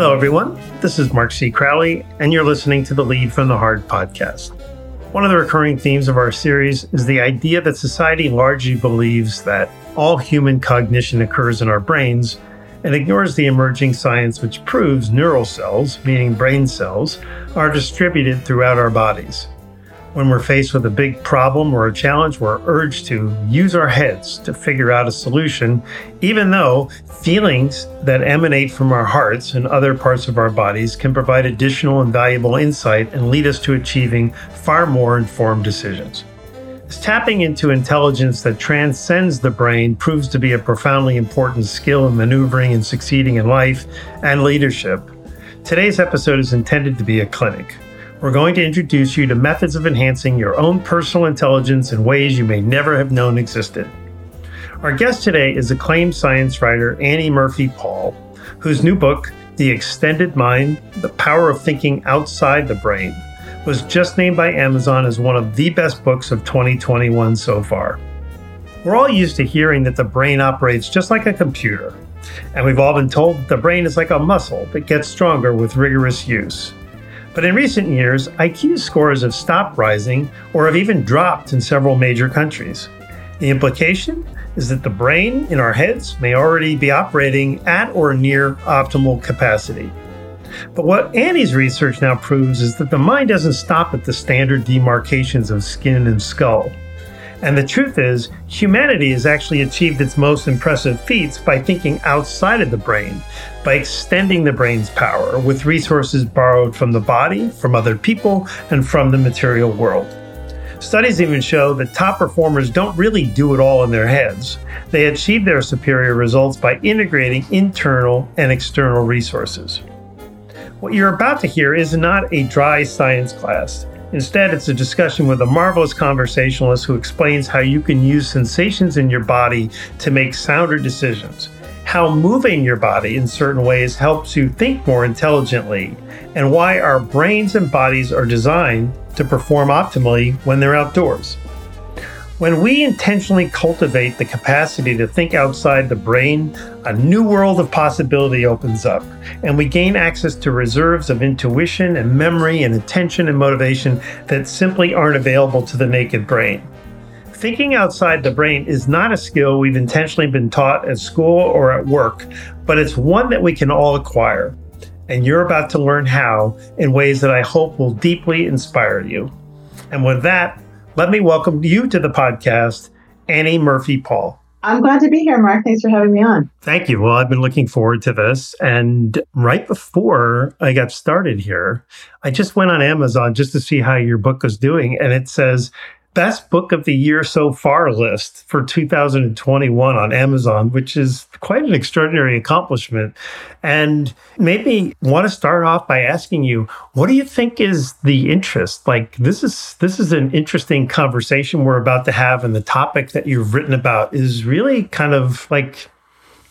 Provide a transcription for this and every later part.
Hello, everyone. This is Mark C. Crowley, and you're listening to the Lead from the Heart podcast. One of the recurring themes of our series is the idea that society largely believes that all human cognition occurs in our brains and ignores the emerging science which proves neural cells, meaning brain cells, are distributed throughout our bodies. When we're faced with a big problem or a challenge, we're urged to use our heads to figure out a solution, even though feelings that emanate from our hearts and other parts of our bodies can provide additional and valuable insight and lead us to achieving far more informed decisions. As tapping into intelligence that transcends the brain proves to be a profoundly important skill in maneuvering and succeeding in life and leadership. Today's episode is intended to be a clinic we're going to introduce you to methods of enhancing your own personal intelligence in ways you may never have known existed. Our guest today is acclaimed science writer Annie Murphy Paul, whose new book, The Extended Mind The Power of Thinking Outside the Brain, was just named by Amazon as one of the best books of 2021 so far. We're all used to hearing that the brain operates just like a computer, and we've all been told the brain is like a muscle that gets stronger with rigorous use. But in recent years, IQ scores have stopped rising or have even dropped in several major countries. The implication is that the brain in our heads may already be operating at or near optimal capacity. But what Annie's research now proves is that the mind doesn't stop at the standard demarcations of skin and skull. And the truth is, humanity has actually achieved its most impressive feats by thinking outside of the brain, by extending the brain's power with resources borrowed from the body, from other people, and from the material world. Studies even show that top performers don't really do it all in their heads. They achieve their superior results by integrating internal and external resources. What you're about to hear is not a dry science class. Instead, it's a discussion with a marvelous conversationalist who explains how you can use sensations in your body to make sounder decisions, how moving your body in certain ways helps you think more intelligently, and why our brains and bodies are designed to perform optimally when they're outdoors. When we intentionally cultivate the capacity to think outside the brain, a new world of possibility opens up, and we gain access to reserves of intuition and memory and attention and motivation that simply aren't available to the naked brain. Thinking outside the brain is not a skill we've intentionally been taught at school or at work, but it's one that we can all acquire. And you're about to learn how in ways that I hope will deeply inspire you. And with that, let me welcome you to the podcast, Annie Murphy Paul. I'm glad to be here, Mark. Thanks for having me on. Thank you. Well, I've been looking forward to this. And right before I got started here, I just went on Amazon just to see how your book was doing. And it says best book of the year so far list for 2021 on Amazon, which is quite an extraordinary accomplishment. And maybe want to start off by asking you, what do you think is the interest? Like this is this is an interesting conversation we're about to have and the topic that you've written about is really kind of like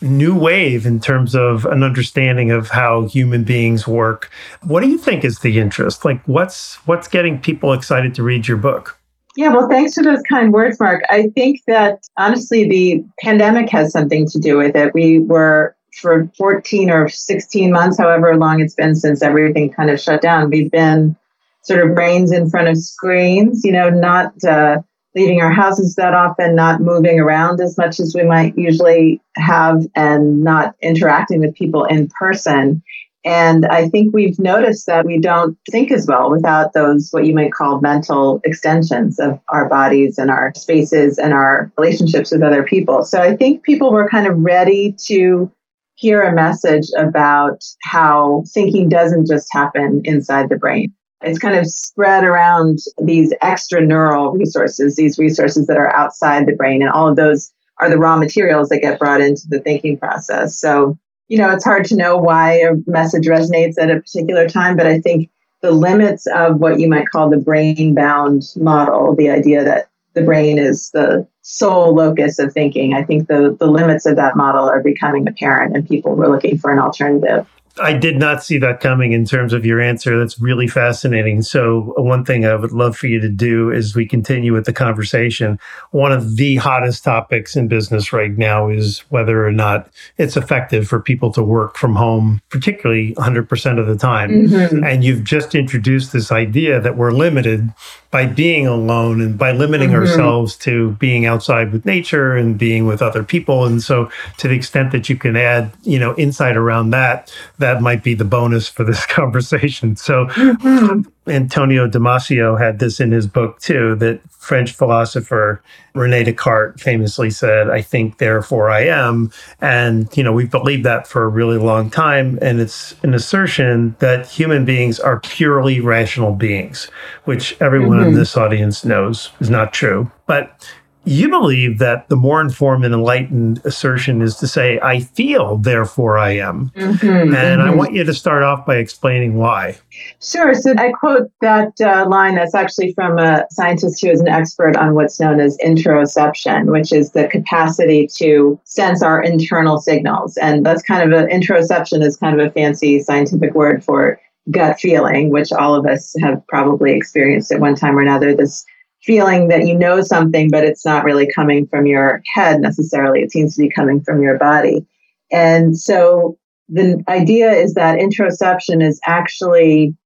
new wave in terms of an understanding of how human beings work. What do you think is the interest? Like what's what's getting people excited to read your book? Yeah, well, thanks for those kind words, Mark. I think that honestly, the pandemic has something to do with it. We were, for 14 or 16 months, however long it's been since everything kind of shut down, we've been sort of brains in front of screens, you know, not uh, leaving our houses that often, not moving around as much as we might usually have, and not interacting with people in person. And I think we've noticed that we don't think as well without those, what you might call mental extensions of our bodies and our spaces and our relationships with other people. So I think people were kind of ready to hear a message about how thinking doesn't just happen inside the brain. It's kind of spread around these extra neural resources, these resources that are outside the brain, and all of those are the raw materials that get brought into the thinking process. So you know, it's hard to know why a message resonates at a particular time, but I think the limits of what you might call the brain bound model, the idea that the brain is the sole locus of thinking, I think the, the limits of that model are becoming apparent and people were looking for an alternative. I did not see that coming in terms of your answer. That's really fascinating. So, one thing I would love for you to do as we continue with the conversation, one of the hottest topics in business right now is whether or not it's effective for people to work from home, particularly 100% of the time. Mm-hmm. And you've just introduced this idea that we're limited by being alone and by limiting mm-hmm. ourselves to being outside with nature and being with other people. And so, to the extent that you can add, you know, insight around that, that might be the bonus for this conversation. So, mm-hmm. Antonio Damasio had this in his book too that French philosopher Rene Descartes famously said, I think, therefore I am. And, you know, we've believed that for a really long time. And it's an assertion that human beings are purely rational beings, which everyone mm-hmm. in this audience knows is not true. But you believe that the more informed and enlightened assertion is to say, I feel, therefore I am. Mm-hmm, and mm-hmm. I want you to start off by explaining why. Sure. So I quote that uh, line that's actually from a scientist who is an expert on what's known as interoception, which is the capacity to sense our internal signals. And that's kind of an interoception is kind of a fancy scientific word for gut feeling, which all of us have probably experienced at one time or another. This feeling that you know something, but it's not really coming from your head necessarily. It seems to be coming from your body. And so the idea is that interoception is actually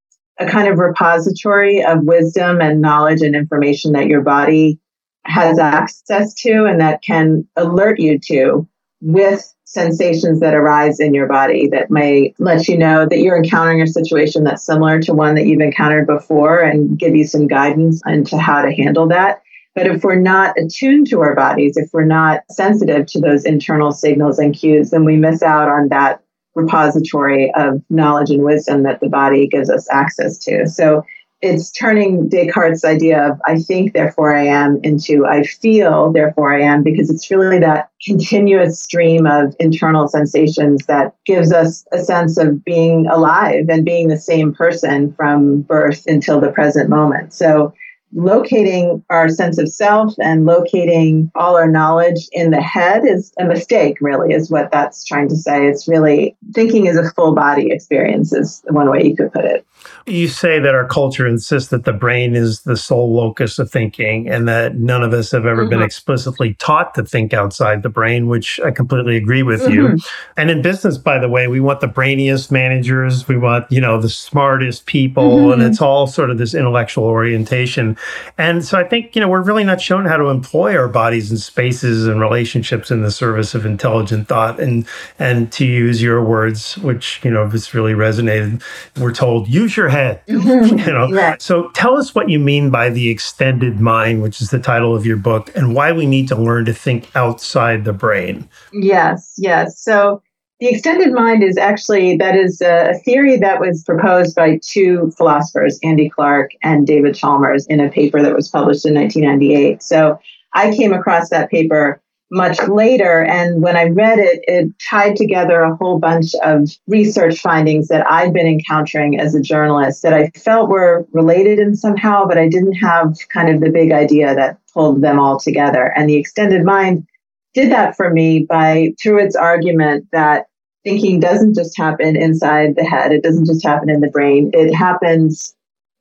a kind of repository of wisdom and knowledge and information that your body has access to and that can alert you to with sensations that arise in your body that may let you know that you're encountering a situation that's similar to one that you've encountered before and give you some guidance into how to handle that. But if we're not attuned to our bodies, if we're not sensitive to those internal signals and cues, then we miss out on that repository of knowledge and wisdom that the body gives us access to. So it's turning Descartes' idea of I think, therefore I am into I feel, therefore I am, because it's really that continuous stream of internal sensations that gives us a sense of being alive and being the same person from birth until the present moment. So locating our sense of self and locating all our knowledge in the head is a mistake, really, is what that's trying to say. It's really thinking is a full body experience, is one way you could put it. You say that our culture insists that the brain is the sole locus of thinking and that none of us have ever mm-hmm. been explicitly taught to think outside the brain, which I completely agree with mm-hmm. you. And in business, by the way, we want the brainiest managers, we want, you know, the smartest people, mm-hmm. and it's all sort of this intellectual orientation. And so I think, you know, we're really not shown how to employ our bodies and spaces and relationships in the service of intelligent thought. And and to use your words, which, you know, it's really resonated, we're told use your head. you know. Right. So tell us what you mean by the extended mind, which is the title of your book, and why we need to learn to think outside the brain. Yes, yes. So the extended mind is actually that is a theory that was proposed by two philosophers, Andy Clark and David Chalmers, in a paper that was published in 1998. So I came across that paper much later, and when I read it, it tied together a whole bunch of research findings that I'd been encountering as a journalist that I felt were related in somehow, but I didn't have kind of the big idea that pulled them all together. And the extended mind did that for me by through its argument that thinking doesn't just happen inside the head, it doesn't just happen in the brain, it happens.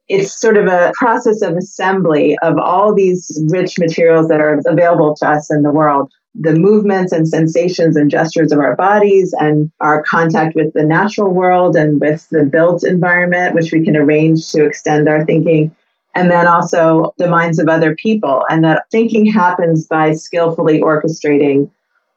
It's sort of a process of assembly of all these rich materials that are available to us in the world. The movements and sensations and gestures of our bodies, and our contact with the natural world and with the built environment, which we can arrange to extend our thinking and then also the minds of other people. And that thinking happens by skillfully orchestrating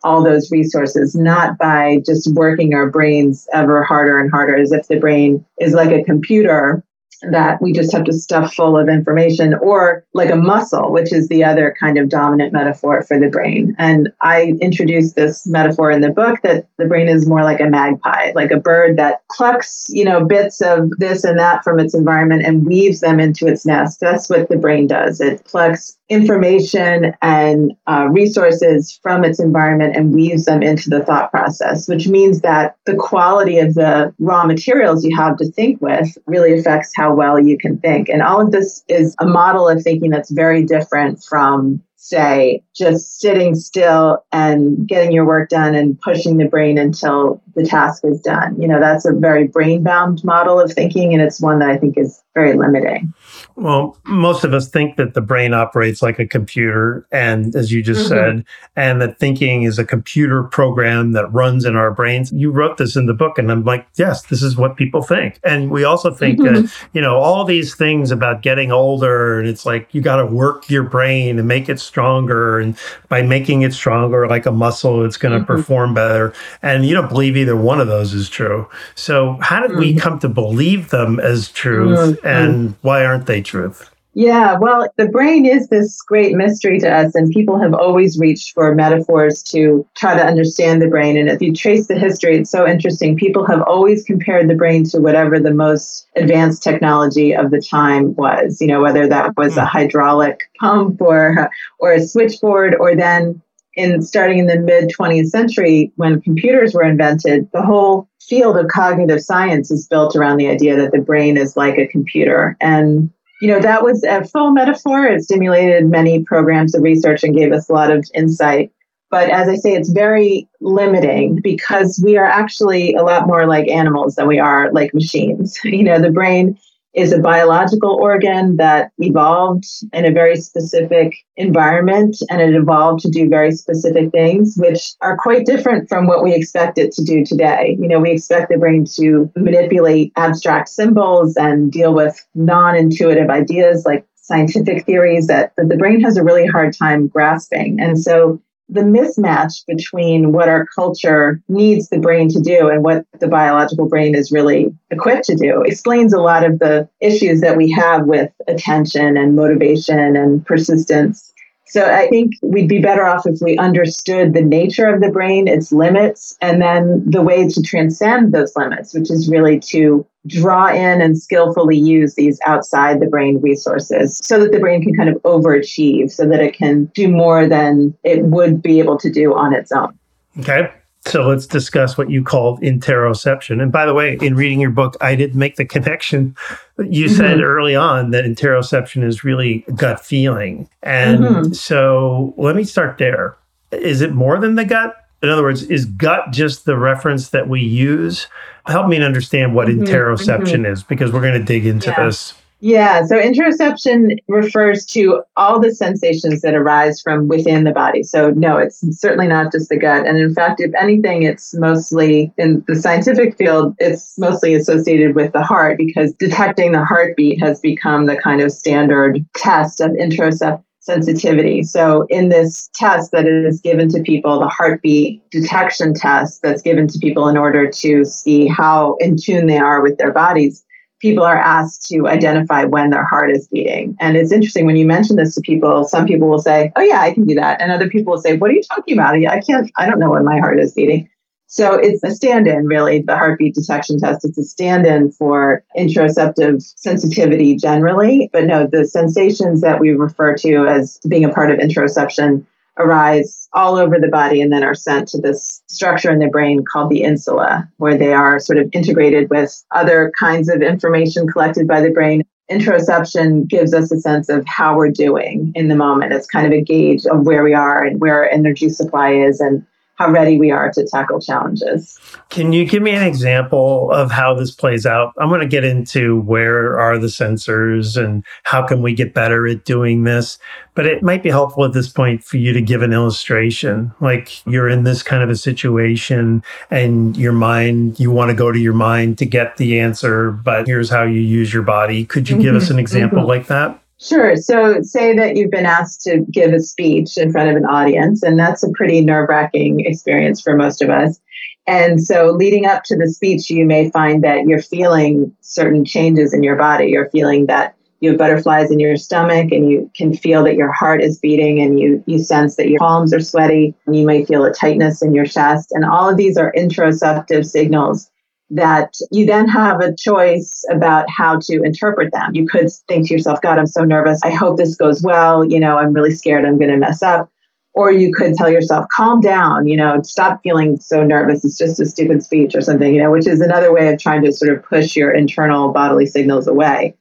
all those resources, not by just working our brains ever harder and harder as if the brain is like a computer that we just have to stuff full of information, or like a muscle, which is the other kind of dominant metaphor for the brain. And I introduced this metaphor in the book that the brain is more like a magpie, like a bird that plucks, you know, bits of this and that from its environment and weaves them into its nest. That's what the brain does. It plucks information and uh, resources from its environment and weaves them into the thought process, which means that the quality of the raw materials you have to think with really affects how well you can think. And all of this is a model of thinking that's very different from say just sitting still and getting your work done and pushing the brain until the task is done. You know, that's a very brain bound model of thinking, and it's one that I think is very limiting. Well, most of us think that the brain operates like a computer, and as you just mm-hmm. said, and that thinking is a computer program that runs in our brains. You wrote this in the book, and I'm like, yes, this is what people think. And we also think mm-hmm. that, you know, all these things about getting older, and it's like you got to work your brain and make it stronger. And by making it stronger, like a muscle, it's going to mm-hmm. perform better. And you don't believe either one of those is true. So, how did we mm-hmm. come to believe them as truth, mm-hmm. and why aren't they truth? Yeah, well, the brain is this great mystery to us, and people have always reached for metaphors to try to understand the brain. And if you trace the history, it's so interesting. People have always compared the brain to whatever the most advanced technology of the time was, you know, whether that was a hmm. hydraulic pump or, or a switchboard, or then in starting in the mid 20th century when computers were invented, the whole field of cognitive science is built around the idea that the brain is like a computer. And you know, that was a full metaphor. It stimulated many programs of research and gave us a lot of insight. But as I say, it's very limiting because we are actually a lot more like animals than we are like machines. You know, the brain is a biological organ that evolved in a very specific environment and it evolved to do very specific things, which are quite different from what we expect it to do today. You know, we expect the brain to manipulate abstract symbols and deal with non intuitive ideas like scientific theories that, that the brain has a really hard time grasping. And so the mismatch between what our culture needs the brain to do and what the biological brain is really equipped to do explains a lot of the issues that we have with attention and motivation and persistence. So I think we'd be better off if we understood the nature of the brain, its limits, and then the way to transcend those limits, which is really to draw in and skillfully use these outside the brain resources so that the brain can kind of overachieve, so that it can do more than it would be able to do on its own. Okay. So let's discuss what you called interoception. And by the way, in reading your book, I didn't make the connection. You mm-hmm. said early on that interoception is really gut feeling. And mm-hmm. so let me start there. Is it more than the gut? In other words, is gut just the reference that we use? Help me understand what mm-hmm, interoception mm-hmm. is because we're going to dig into yeah. this. Yeah, so interoception refers to all the sensations that arise from within the body. So, no, it's certainly not just the gut. And in fact, if anything, it's mostly in the scientific field, it's mostly associated with the heart because detecting the heartbeat has become the kind of standard test of interoception sensitivity. So, in this test that is given to people, the heartbeat detection test that's given to people in order to see how in tune they are with their bodies, people are asked to identify when their heart is beating. And it's interesting when you mention this to people, some people will say, Oh, yeah, I can do that. And other people will say, What are you talking about? I can't, I don't know when my heart is beating. So it's a stand in, really, the heartbeat detection test. It's a stand in for interoceptive sensitivity generally. But no, the sensations that we refer to as being a part of interoception arise all over the body and then are sent to this structure in the brain called the insula, where they are sort of integrated with other kinds of information collected by the brain. Interoception gives us a sense of how we're doing in the moment. It's kind of a gauge of where we are and where our energy supply is and how ready we are to tackle challenges. Can you give me an example of how this plays out? I'm going to get into where are the sensors and how can we get better at doing this. But it might be helpful at this point for you to give an illustration. Like you're in this kind of a situation and your mind, you want to go to your mind to get the answer, but here's how you use your body. Could you give us an example mm-hmm. like that? Sure. So, say that you've been asked to give a speech in front of an audience, and that's a pretty nerve wracking experience for most of us. And so, leading up to the speech, you may find that you're feeling certain changes in your body. You're feeling that you have butterflies in your stomach, and you can feel that your heart is beating, and you, you sense that your palms are sweaty. And you may feel a tightness in your chest. And all of these are interoceptive signals that you then have a choice about how to interpret them. You could think to yourself, God, I'm so nervous. I hope this goes well. You know, I'm really scared I'm going to mess up. Or you could tell yourself, calm down, you know, stop feeling so nervous. It's just a stupid speech or something, you know, which is another way of trying to sort of push your internal bodily signals away.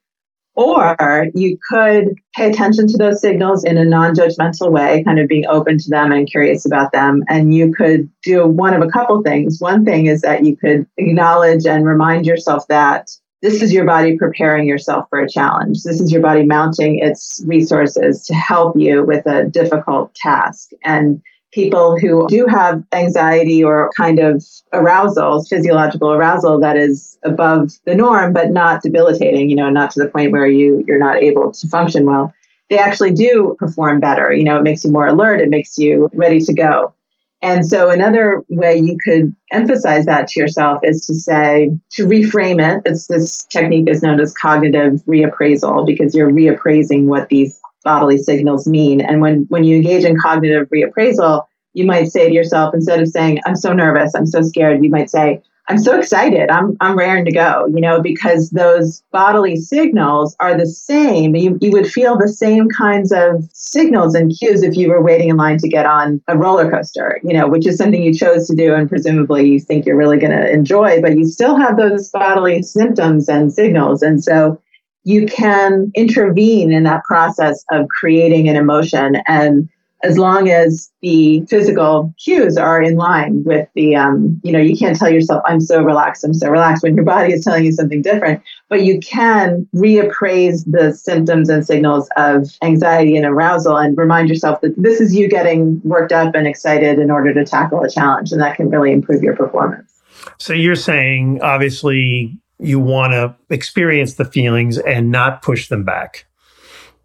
Or you could pay attention to those signals in a non judgmental way, kind of being open to them and curious about them. And you could do one of a couple things. One thing is that you could acknowledge and remind yourself that this is your body preparing yourself for a challenge. This is your body mounting its resources to help you with a difficult task. And people who do have anxiety or kind of arousal, physiological arousal that is above the norm but not debilitating, you know, not to the point where you you're not able to function well. They actually do perform better. You know, it makes you more alert, it makes you ready to go. And so another way you could emphasize that to yourself is to say, to reframe it. It's, this technique is known as cognitive reappraisal because you're reappraising what these bodily signals mean. And when, when you engage in cognitive reappraisal, you might say to yourself, instead of saying, I'm so nervous, I'm so scared, you might say, I'm so excited. I'm, I'm raring to go, you know, because those bodily signals are the same. You, you would feel the same kinds of signals and cues if you were waiting in line to get on a roller coaster, you know, which is something you chose to do and presumably you think you're really going to enjoy, but you still have those bodily symptoms and signals. And so you can intervene in that process of creating an emotion. And as long as the physical cues are in line with the um, you know you can't tell yourself i'm so relaxed i'm so relaxed when your body is telling you something different. But you can reappraise the symptoms and signals of anxiety and arousal and remind yourself that this is you getting worked up and excited in order to tackle a challenge and that can really improve your performance. So you're saying obviously you want to experience the feelings and not push them back.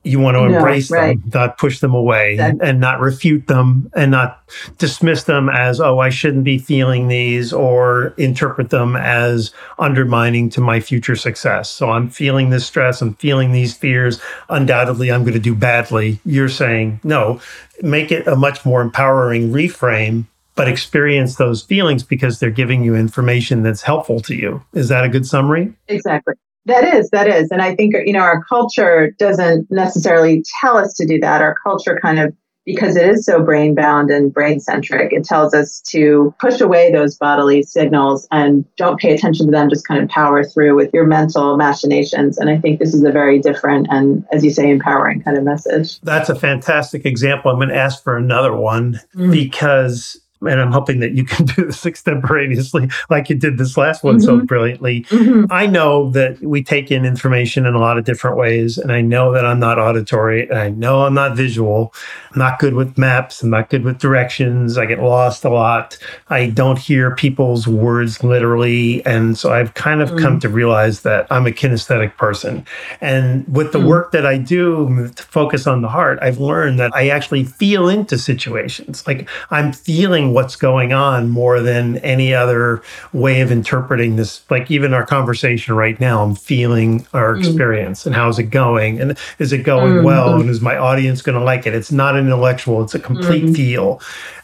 You want to embrace right. them, not push them away, exactly. and not refute them, and not dismiss them as, oh, I shouldn't be feeling these, or interpret them as undermining to my future success. So I'm feeling this stress, I'm feeling these fears. Undoubtedly, I'm going to do badly. You're saying, no, make it a much more empowering reframe but experience those feelings because they're giving you information that's helpful to you. Is that a good summary? Exactly. That is, that is. And I think, you know, our culture doesn't necessarily tell us to do that. Our culture kind of, because it is so brain bound and brain centric, it tells us to push away those bodily signals and don't pay attention to them, just kind of power through with your mental machinations. And I think this is a very different and, as you say, empowering kind of message. That's a fantastic example. I'm going to ask for another one mm-hmm. because and I'm hoping that you can do this extemporaneously like you did this last one mm-hmm. so brilliantly. Mm-hmm. I know that we take in information in a lot of different ways, and I know that I'm not auditory, and I know I'm not visual. I'm not good with maps, I'm not good with directions. I get lost a lot. I don't hear people's words literally, and so I've kind of mm-hmm. come to realize that I'm a kinesthetic person. And with the mm. work that I do to focus on the heart, I've learned that I actually feel into situations. Like I'm feeling what's going on more than any other way of interpreting this. Like even our conversation right now, I'm feeling our mm. experience and how's it going and is it going mm-hmm. well and is my audience going to like it? It's not an intellectual, it's a complete mm-hmm. feel.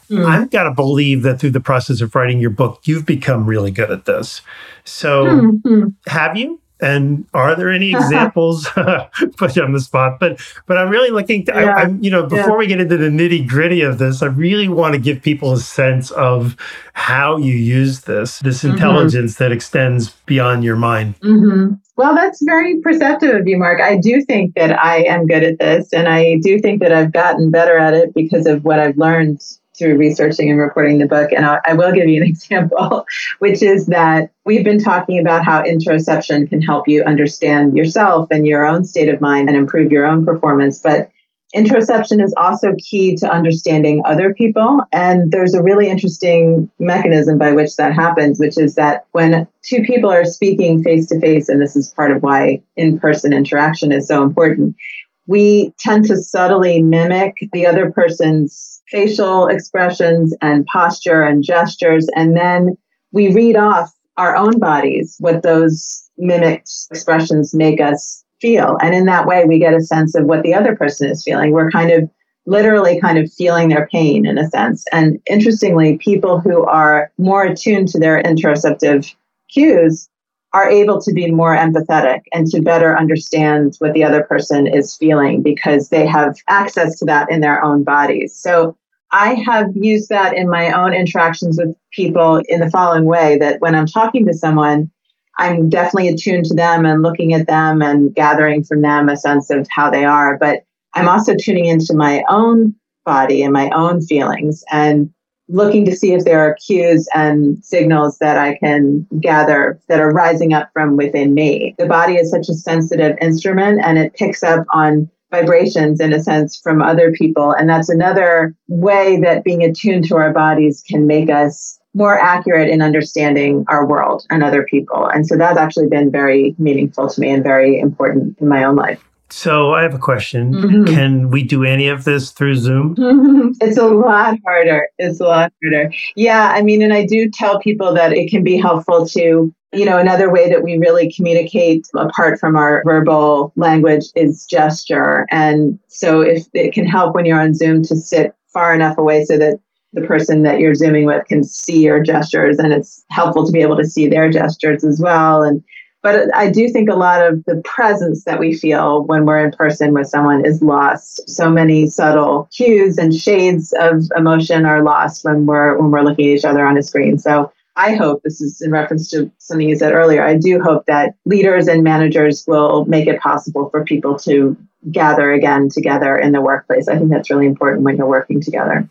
Mm. I've got to believe that through the process of writing your book, you've become really good at this. So, mm-hmm. have you? And are there any examples? put you on the spot, but but I'm really looking. To, yeah. I, am you know before yeah. we get into the nitty gritty of this, I really want to give people a sense of how you use this this mm-hmm. intelligence mm-hmm. that extends beyond your mind. Mm-hmm. Well, that's very perceptive of you, Mark. I do think that I am good at this, and I do think that I've gotten better at it because of what I've learned through researching and reporting the book. And I, I, will give you an example, which is that we've been talking about how interoception can help you understand yourself and your own state of mind and improve your own performance. But interoception is also key to understanding other people. And there's a really interesting mechanism by which that happens, which is that when two people are speaking face to face, and this is part of why in person interaction is so important, we tend to subtly mimic the other person's facial expressions and posture and gestures. And then we read off our own bodies, what those mimicked expressions make us feel. And in that way, we get a sense of what the other person is feeling. We're kind of literally kind of feeling their pain in a sense. And interestingly, people who are more attuned to their interoceptive cues are able to be more empathetic and to better understand what the other person is feeling because they have access to that in their own bodies. So I have used that in my own interactions with people in the following way that when I'm talking to someone, I'm definitely attuned to them and looking at them and gathering from them a sense of how they are. But I'm also tuning into my own body and my own feelings and looking to see if there are cues and signals that I can gather that are rising up from within me. The body is such a sensitive instrument and it picks up on vibrations in a sense from other people. And that's another way that being attuned to our bodies can make us more accurate in understanding our world and other people. And so that's actually been very meaningful to me and very important in my own life. So I have a question. Mm-hmm. Can we do any of this through Zoom? It's a lot harder. It's a lot harder. Yeah, I mean, and I do tell people that it can be helpful to, you know, another way that we really communicate apart from our verbal language is gesture. And so if it can help when you're on Zoom to sit far enough away so that the person that you're zooming with can see your gestures and it's helpful to be able to see their gestures as well and but I do think a lot of the presence that we feel when we're in person with someone is lost. So many subtle cues and shades of emotion are lost when we're when we're looking at each other on a screen. So I hope this is in reference to something you said earlier. I do hope that leaders and managers will make it possible for people to gather again together in the workplace. I think that's really important when you're working together.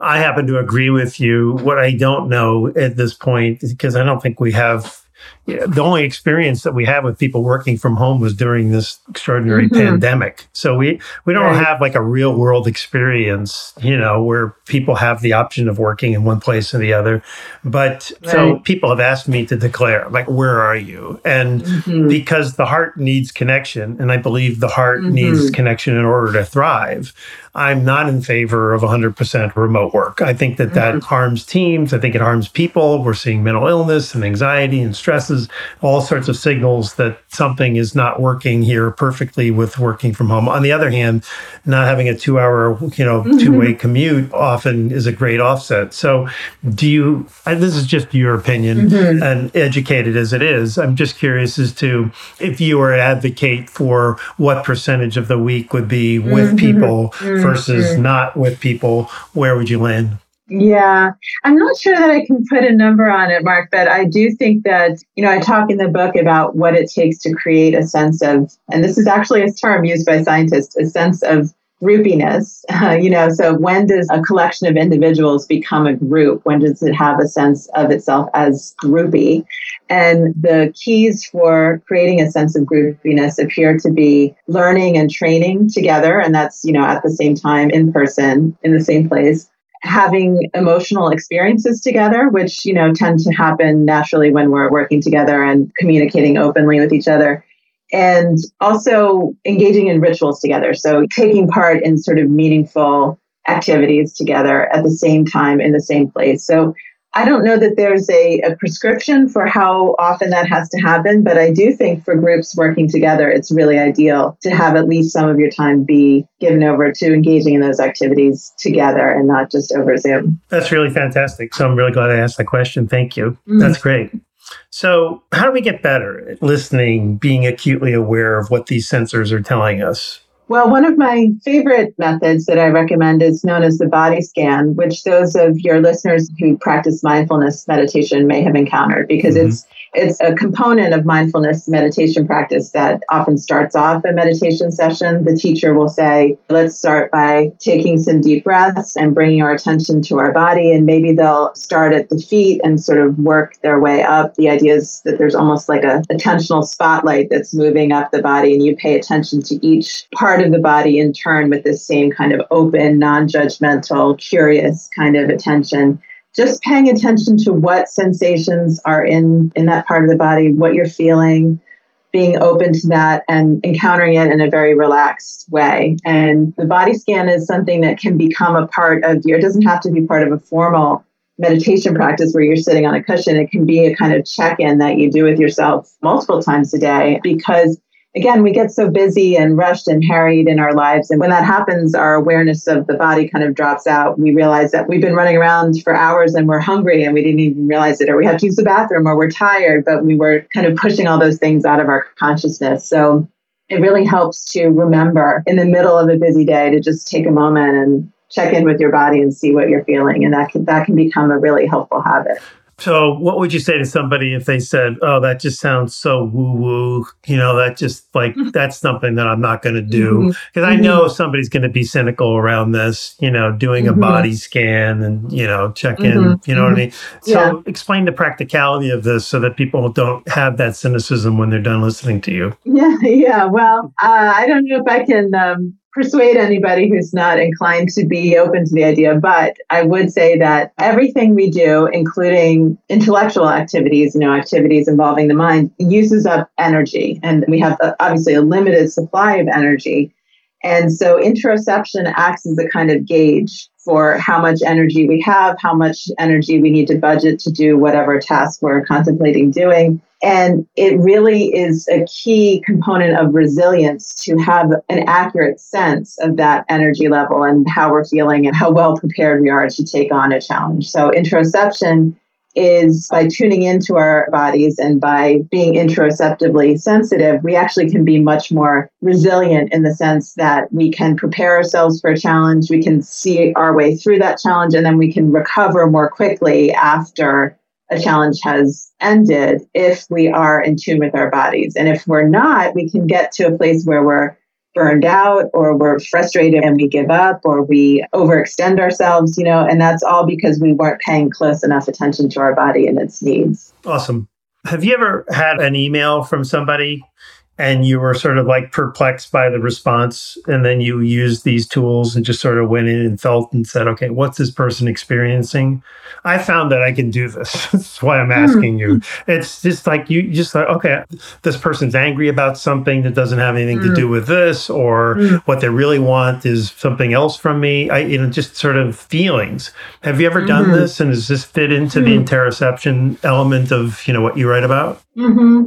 I happen to agree with you. What I don't know at this point, because I don't think we have the only experience that we have with people working from home was during this extraordinary mm-hmm. pandemic. So we we don't right. have like a real world experience, you know, where people have the option of working in one place or the other. But right. so people have asked me to declare, like, where are you? And mm-hmm. because the heart needs connection, and I believe the heart mm-hmm. needs connection in order to thrive. I'm not in favor of 100% remote work. I think that that mm-hmm. harms teams. I think it harms people. We're seeing mental illness and anxiety and stresses, all sorts of signals that something is not working here perfectly with working from home. On the other hand, not having a two hour, you know, mm-hmm. two way commute often is a great offset. So do you, this is just your opinion mm-hmm. and educated as it is. I'm just curious as to if you were advocate for what percentage of the week would be with mm-hmm. people mm-hmm versus mm-hmm. not with people, where would you land? Yeah, I'm not sure that I can put a number on it, Mark, but I do think that, you know, I talk in the book about what it takes to create a sense of, and this is actually a term used by scientists, a sense of groupiness. Uh, you know, so when does a collection of individuals become a group? When does it have a sense of itself as groupy? And the keys for creating a sense of groupiness appear to be learning and training together. And that's, you know, at the same time in person, in the same place. Having emotional experiences together, which, you know, tend to happen naturally when we're working together and communicating openly with each other and also engaging in rituals together. So taking part in sort of meaningful activities together at the same time in the same place. So I don't know that there's a, a, prescription for how often that has to happen, but I do think for groups working together, it's really ideal to have at least some of your time be given over to engaging in those activities together and not just over Zoom. That's really fantastic. So I'm really glad I asked that question. Thank you. Mm-hmm. That's great. So, how do we get better at listening, being acutely aware of what these sensors are telling us? Well, one of my favorite methods that I recommend is known as the body scan, which those of your listeners who practice mindfulness meditation may have encountered because mm-hmm. it's it's a component of mindfulness meditation practice that often starts off a meditation session. The teacher will say, let's start by taking some deep breaths and bringing our attention to our body. And maybe they'll start at the feet and sort of work their way up. The idea is that there's almost like a attentional spotlight that's moving up the body, and you pay attention to each part of the body in turn with this same kind of open, non judgmental, curious kind of attention. Just paying attention to what sensations are in in that part of the body what you're feeling being open to that and encountering it in a very relaxed way. And the body scan is something that can become a part of your it doesn't have to be part of a formal meditation practice where you're sitting on a cushion. It can be a kind of check-in that you do with yourself multiple times a day because again, we get so busy and rushed and harried in our lives. And when that happens, our awareness of the body kind of drops out. We realize that we've been running around for hours and we're hungry and we didn't even realize it, or we have to use the bathroom, or we're tired, but we were kind of pushing all those things out of our consciousness. So it really helps to remember in the middle of a busy day to just take a moment and check in with your body and see what you're feeling. And that can, that can become a really helpful habit. So, what would you say to somebody if they said, "Oh, that just sounds so woo woo"? You know, that just like mm-hmm. that's something that I'm not going to do because mm-hmm. I know mm-hmm. somebody's going to be cynical around this. You know, doing mm-hmm. a body scan and you know check in. Mm-hmm. You know what I mean? So, yeah. explain the practicality of this so that people don't have that cynicism when they're done listening to you. Yeah, yeah. Well, uh, I don't know if I can. Um, persuade anybody who's not inclined to be open to the idea. But I would say that everything we do, including intellectual activities, you know, activities involving the mind, uses up energy. And we have uh, obviously a limited supply of energy. And so interoception acts as a kind of gauge for how much energy we have, how much energy we need to budget to do whatever task we're contemplating doing. And it really is a key component of resilience to have an accurate sense of that energy level and how we're feeling and how well prepared we are to take on a challenge. So, interoception is by tuning into our bodies and by being interoceptively sensitive, we actually can be much more resilient in the sense that we can prepare ourselves for a challenge, we can see our way through that challenge, and then we can recover more quickly after a challenge has ended if we are in tune with our bodies. And if we're not, we can get to a place where we're burned out or we're frustrated and we give up or we overextend ourselves, you know, and that's all because we weren't paying close enough attention to our body and its needs. Awesome. Have you ever had an email from somebody and you were sort of like perplexed by the response and then you used these tools and just sort of went in and felt and said okay what's this person experiencing i found that i can do this that's why i'm asking you hmm. it's just like you just like okay this person's angry about something that doesn't have anything to do hmm. with this or hmm. what they really want is something else from me i you know just sort of feelings have you ever done mm-hmm. this and does this fit into the interoception element of you know what you write about mm-hmm.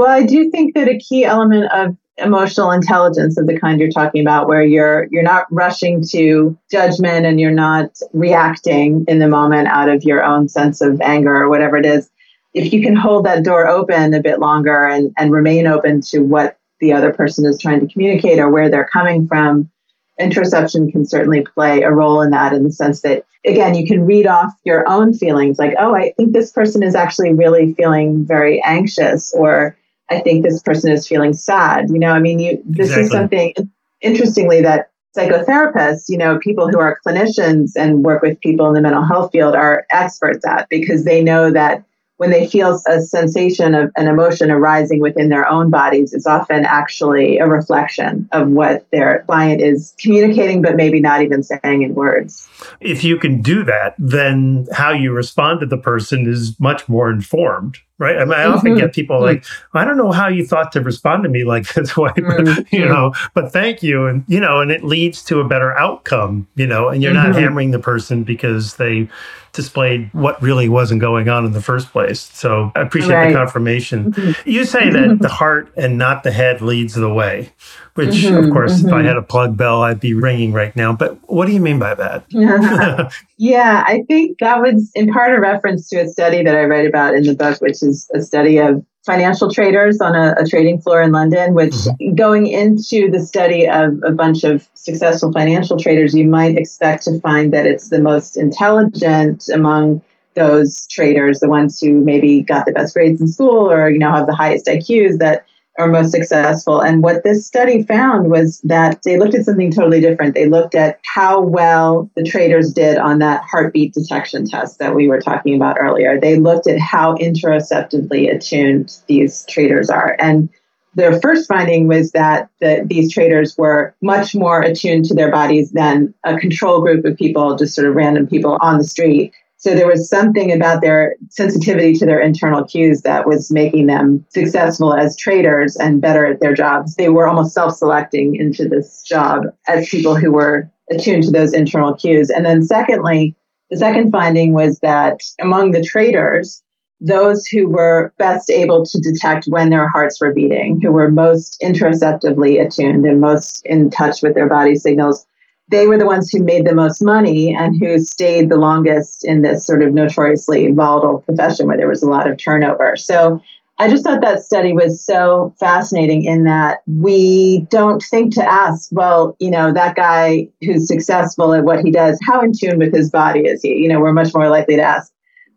Well, I do think that a key element of emotional intelligence of the kind you're talking about where you're you're not rushing to judgment and you're not reacting in the moment out of your own sense of anger or whatever it is if you can hold that door open a bit longer and and remain open to what the other person is trying to communicate or where they're coming from interoception can certainly play a role in that in the sense that again you can read off your own feelings like oh i think this person is actually really feeling very anxious or I think this person is feeling sad. You know, I mean, you this exactly. is something interestingly that psychotherapists, you know, people who are clinicians and work with people in the mental health field are experts at because they know that when they feel a sensation of an emotion arising within their own bodies, it's often actually a reflection of what their client is communicating, but maybe not even saying in words. If you can do that, then how you respond to the person is much more informed right? I mean, I often get people mm-hmm. like, I don't know how you thought to respond to me like this way, but mm-hmm. you know, but thank you, and you know, and it leads to a better outcome, you know, and you're not mm-hmm. hammering the person because they displayed what really wasn't going on in the first place. So I appreciate right. the confirmation. You say that the heart and not the head leads the way, which mm-hmm, of course, mm-hmm. if I had a plug bell, I'd be ringing right now. But what do you mean by that? yeah, I think that was in part a reference to a study that I write about in the book, which is a study of financial traders on a, a trading floor in London, which mm-hmm. going into the study of a bunch of successful financial traders, you might expect to find that it's the most intelligent among those traders, the ones who maybe got the best grades in school or you know have the highest IQs that are most successful. And what this study found was that they looked at something totally different. They looked at how well the traders did on that heartbeat detection test that we were talking about earlier. They looked at how interoceptively attuned these traders are. And their first finding was that the, these traders were much more attuned to their bodies than a control group of people, just sort of random people on the street. So there was something about their sensitivity to their internal cues that was making them successful as traders and better at their jobs. They were almost self selecting into this job as people who were attuned to those internal cues. And then, secondly, the second finding was that among the traders, those who were best able to detect when their hearts were beating, who were most interoceptively attuned and most in touch with their body signals, they were the ones who made the most money and who stayed the longest in this sort of notoriously volatile profession where there was a lot of turnover. So I just thought that study was so fascinating in that we don't think to ask, well, you know, that guy who's successful at what he does, how in tune with his body is he? You know, we're much more likely to ask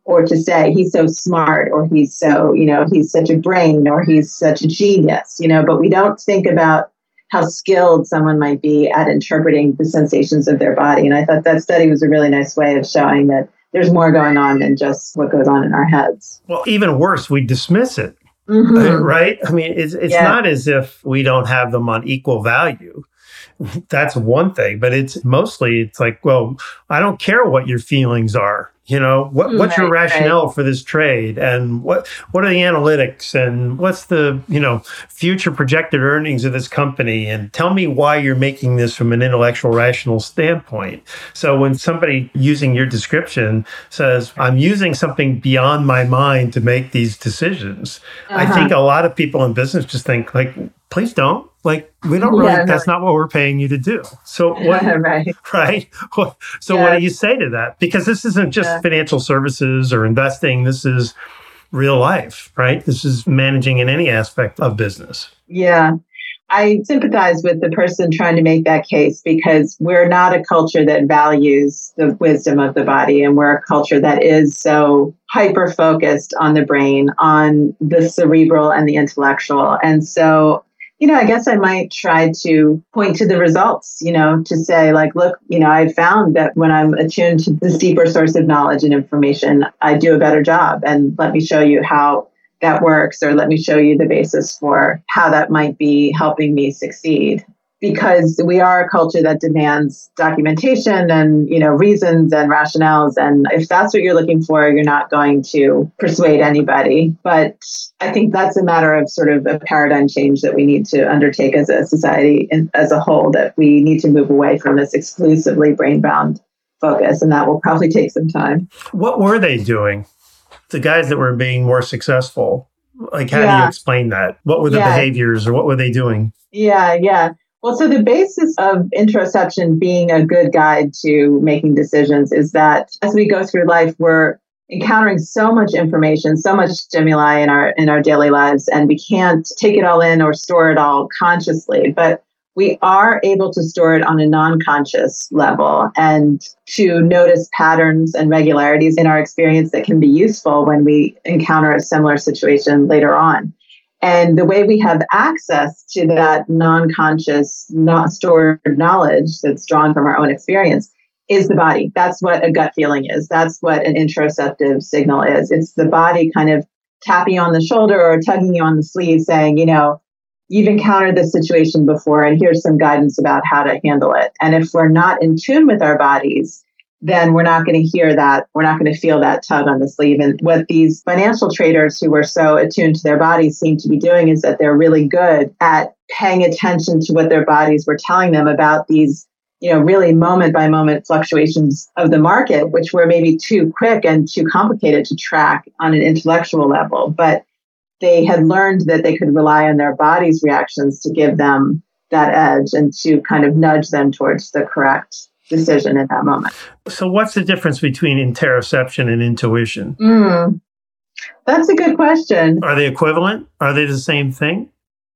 or to say he's so smart or he's so, you know, he's such a brain or he's such a genius, you know, but we don't think about how skilled someone might be at interpreting the sensations of their body. And I thought that study was a really nice way of showing that there's more going on than just what goes on in our heads. Well, even worse, we dismiss it. Mm-hmm. Right? I mean, it's, it's yeah. not as if we don't have them on equal value. That's one thing, but it's mostly, it's like, well, I don't care what your feelings are you know? What, what's right, your rationale right. for this trade? And what what are the analytics? And what's the you know future projected earnings of this company? And tell me why you're making this from an intellectual rational standpoint. So when somebody using your description says i'm using something beyond my mind to make these decisions uh-huh. i think a lot of people in business just think like please don't like we don't really. Yeah, that's not what we're paying you to do. So what? right. Right. So yeah. what do you say to that? Because this isn't just yeah. financial services or investing. This is real life, right? This is managing in any aspect of business. Yeah. I sympathize with the person trying to make that case because we're not a culture that values the wisdom of the body, and we're a culture that is so hyper focused on the brain, on the cerebral and the intellectual. And so you know, I guess I might try to point to the results, you know, to say, like, look, you know, I found that when I'm attuned to this deeper source of knowledge and information, I do a better job. And let me show you how that works, or let me show you the basis for how that might be helping me succeed because we are a culture that demands documentation and you know reasons and rationales. And if that's what you're looking for you're not going to persuade anybody. But i think that's a matter of sort of a paradigm change that we need to undertake as a society as a whole that we need to move away from this exclusively brain bound focus. And that will probably take some time. What were they doing? The guys that were being more successful. Like how yeah. do you explain that? What were the yeah. behaviors or what were they doing? Yeah yeah well, so the basis of interoception being a good guide to making decisions is that as we go through life, we're encountering so much information, so much stimuli in our in our daily lives, and we can't take it all in or store it all consciously. But we are able to store it on a non-conscious level and to notice patterns and regularities in our experience that can be useful when we encounter a similar situation later on. And the way we have access to that non conscious, not stored knowledge that's drawn from our own experience is the body. That's what a gut feeling is. That's what an interoceptive signal is. It's the body kind of tapping you on the shoulder or tugging you on the sleeve, saying, you know, you've encountered this situation before, and here's some guidance about how to handle it. And if we're not in tune with our bodies, then we're not going to hear that. We're not going to feel that tug on the sleeve. And what these financial traders who were so attuned to their bodies seem to be doing is that they're really good at paying attention to what their bodies were telling them about these, you know, really moment by moment fluctuations of the market, which were maybe too quick and too complicated to track on an intellectual level. But they had learned that they could rely on their body's reactions to give them that edge and to kind of nudge them towards the correct decision at that moment. So, what's the difference between interoception and intuition? Mm, that's a good question. Are they equivalent? Are they the same thing?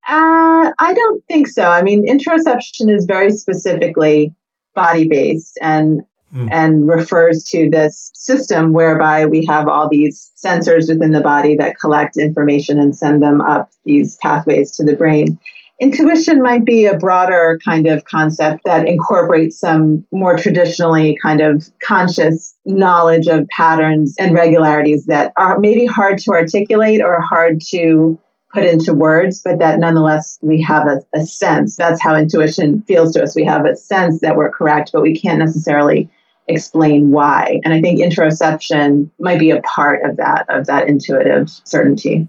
Uh, I don't think so. I mean, interoception is very specifically body based and mm. and refers to this system whereby we have all these sensors within the body that collect information and send them up these pathways to the brain. Intuition might be a broader kind of concept that incorporates some more traditionally kind of conscious knowledge of patterns and regularities that are maybe hard to articulate or hard to put into words, but that nonetheless we have a, a sense. That's how intuition feels to us. We have a sense that we're correct, but we can't necessarily explain why. And I think interoception might be a part of that, of that intuitive certainty.